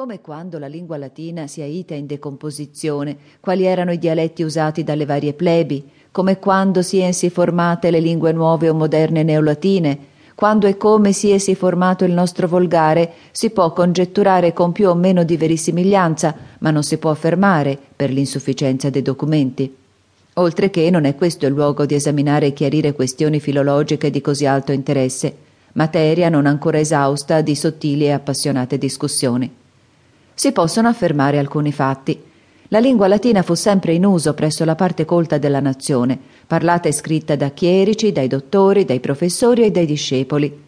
come quando la lingua latina si aita in decomposizione, quali erano i dialetti usati dalle varie plebi, come quando si siensi formate le lingue nuove o moderne neolatine, quando e come si essi formato il nostro volgare, si può congetturare con più o meno di verosimiglianza, ma non si può affermare per l'insufficienza dei documenti. Oltre che non è questo il luogo di esaminare e chiarire questioni filologiche di così alto interesse, materia non ancora esausta di sottili e appassionate discussioni si possono affermare alcuni fatti. La lingua latina fu sempre in uso presso la parte colta della nazione, parlata e scritta da chierici, dai dottori, dai professori e dai discepoli.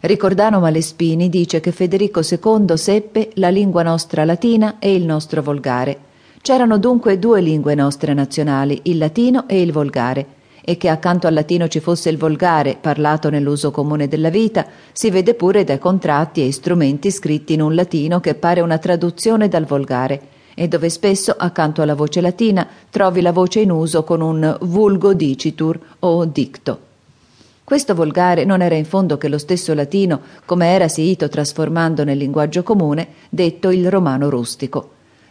Ricordano Malespini dice che Federico II seppe la lingua nostra latina e il nostro volgare. C'erano dunque due lingue nostre nazionali, il latino e il volgare e che accanto al latino ci fosse il volgare, parlato nell'uso comune della vita, si vede pure dai contratti e strumenti scritti in un latino che pare una traduzione dal volgare, e dove spesso, accanto alla voce latina, trovi la voce in uso con un vulgo dicitur o dicto. Questo volgare non era in fondo che lo stesso latino, come era siito trasformando nel linguaggio comune, detto il romano rustico.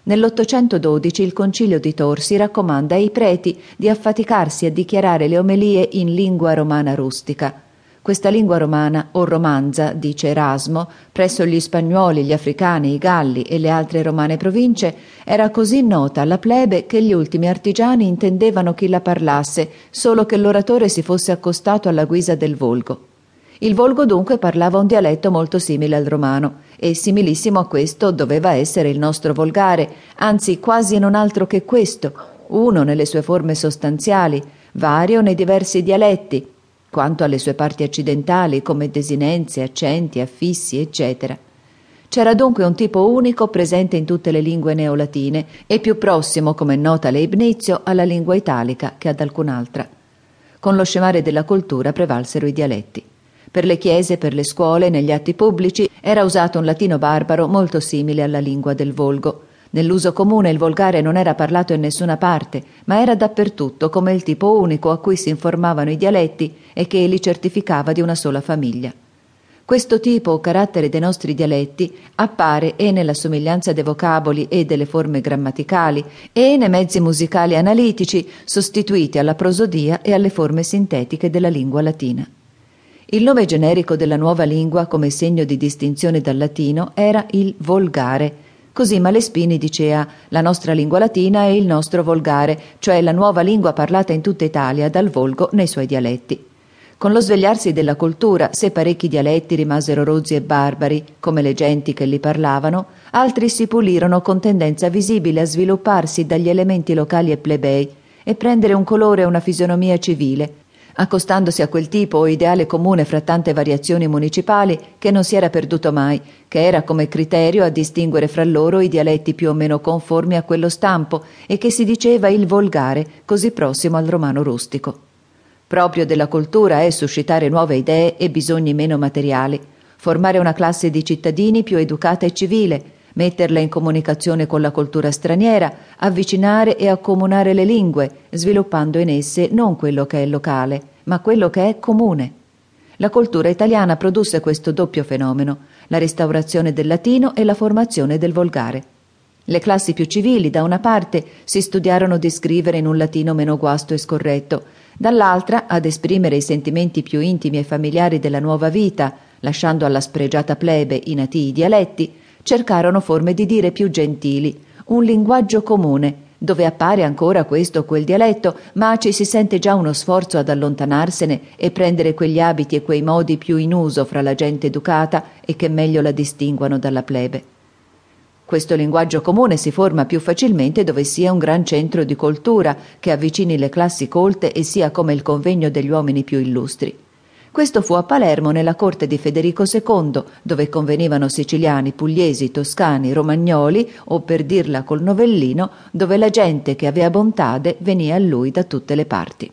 Nell'812 il concilio di Torsi raccomanda ai preti di affaticarsi a dichiarare le omelie in lingua romana rustica. Questa lingua romana, o romanza, dice Erasmo, presso gli spagnoli, gli africani, i galli e le altre romane province, era così nota alla plebe che gli ultimi artigiani intendevano chi la parlasse, solo che l'oratore si fosse accostato alla guisa del volgo. Il volgo dunque parlava un dialetto molto simile al romano, e similissimo a questo doveva essere il nostro volgare, anzi quasi non altro che questo, uno nelle sue forme sostanziali, vario nei diversi dialetti, quanto alle sue parti accidentali come desinenze, accenti, affissi, eccetera. C'era dunque un tipo unico presente in tutte le lingue neolatine e più prossimo, come nota Leibnizio, alla lingua italica che ad alcun'altra. Con lo scemare della cultura prevalsero i dialetti. Per le chiese, per le scuole, negli atti pubblici era usato un latino barbaro molto simile alla lingua del volgo. Nell'uso comune il volgare non era parlato in nessuna parte, ma era dappertutto come il tipo unico a cui si informavano i dialetti e che li certificava di una sola famiglia. Questo tipo o carattere dei nostri dialetti appare e nella somiglianza dei vocaboli e delle forme grammaticali e nei mezzi musicali analitici sostituiti alla prosodia e alle forme sintetiche della lingua latina. Il nome generico della nuova lingua come segno di distinzione dal latino era il volgare. Così Malespini diceva la nostra lingua latina è il nostro volgare, cioè la nuova lingua parlata in tutta Italia dal volgo nei suoi dialetti. Con lo svegliarsi della cultura, se parecchi dialetti rimasero rozzi e barbari, come le genti che li parlavano, altri si pulirono con tendenza visibile a svilupparsi dagli elementi locali e plebei e prendere un colore e una fisionomia civile, accostandosi a quel tipo o ideale comune fra tante variazioni municipali che non si era perduto mai, che era come criterio a distinguere fra loro i dialetti più o meno conformi a quello stampo e che si diceva il volgare, così prossimo al romano rustico. Proprio della cultura è suscitare nuove idee e bisogni meno materiali, formare una classe di cittadini più educata e civile, metterla in comunicazione con la cultura straniera, avvicinare e accomunare le lingue, sviluppando in esse non quello che è locale, ma quello che è comune. La cultura italiana produsse questo doppio fenomeno, la restaurazione del latino e la formazione del volgare. Le classi più civili, da una parte, si studiarono di scrivere in un latino meno guasto e scorretto, dall'altra, ad esprimere i sentimenti più intimi e familiari della nuova vita, lasciando alla spregiata plebe i natii dialetti, cercarono forme di dire più gentili, un linguaggio comune, dove appare ancora questo o quel dialetto, ma ci si sente già uno sforzo ad allontanarsene e prendere quegli abiti e quei modi più in uso fra la gente educata e che meglio la distinguano dalla plebe. Questo linguaggio comune si forma più facilmente dove sia un gran centro di cultura che avvicini le classi colte e sia come il convegno degli uomini più illustri. Questo fu a Palermo nella corte di Federico II, dove convenivano siciliani, pugliesi, toscani, romagnoli, o per dirla col novellino, dove la gente che aveva bontade venia a lui da tutte le parti.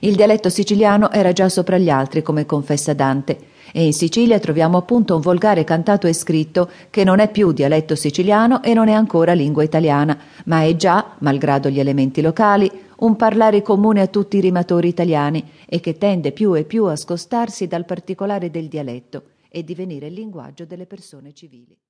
Il dialetto siciliano era già sopra gli altri, come confessa Dante, e in Sicilia troviamo appunto un volgare cantato e scritto che non è più dialetto siciliano e non è ancora lingua italiana, ma è già, malgrado gli elementi locali, un parlare comune a tutti i rimatori italiani e che tende più e più a scostarsi dal particolare del dialetto e divenire il linguaggio delle persone civili.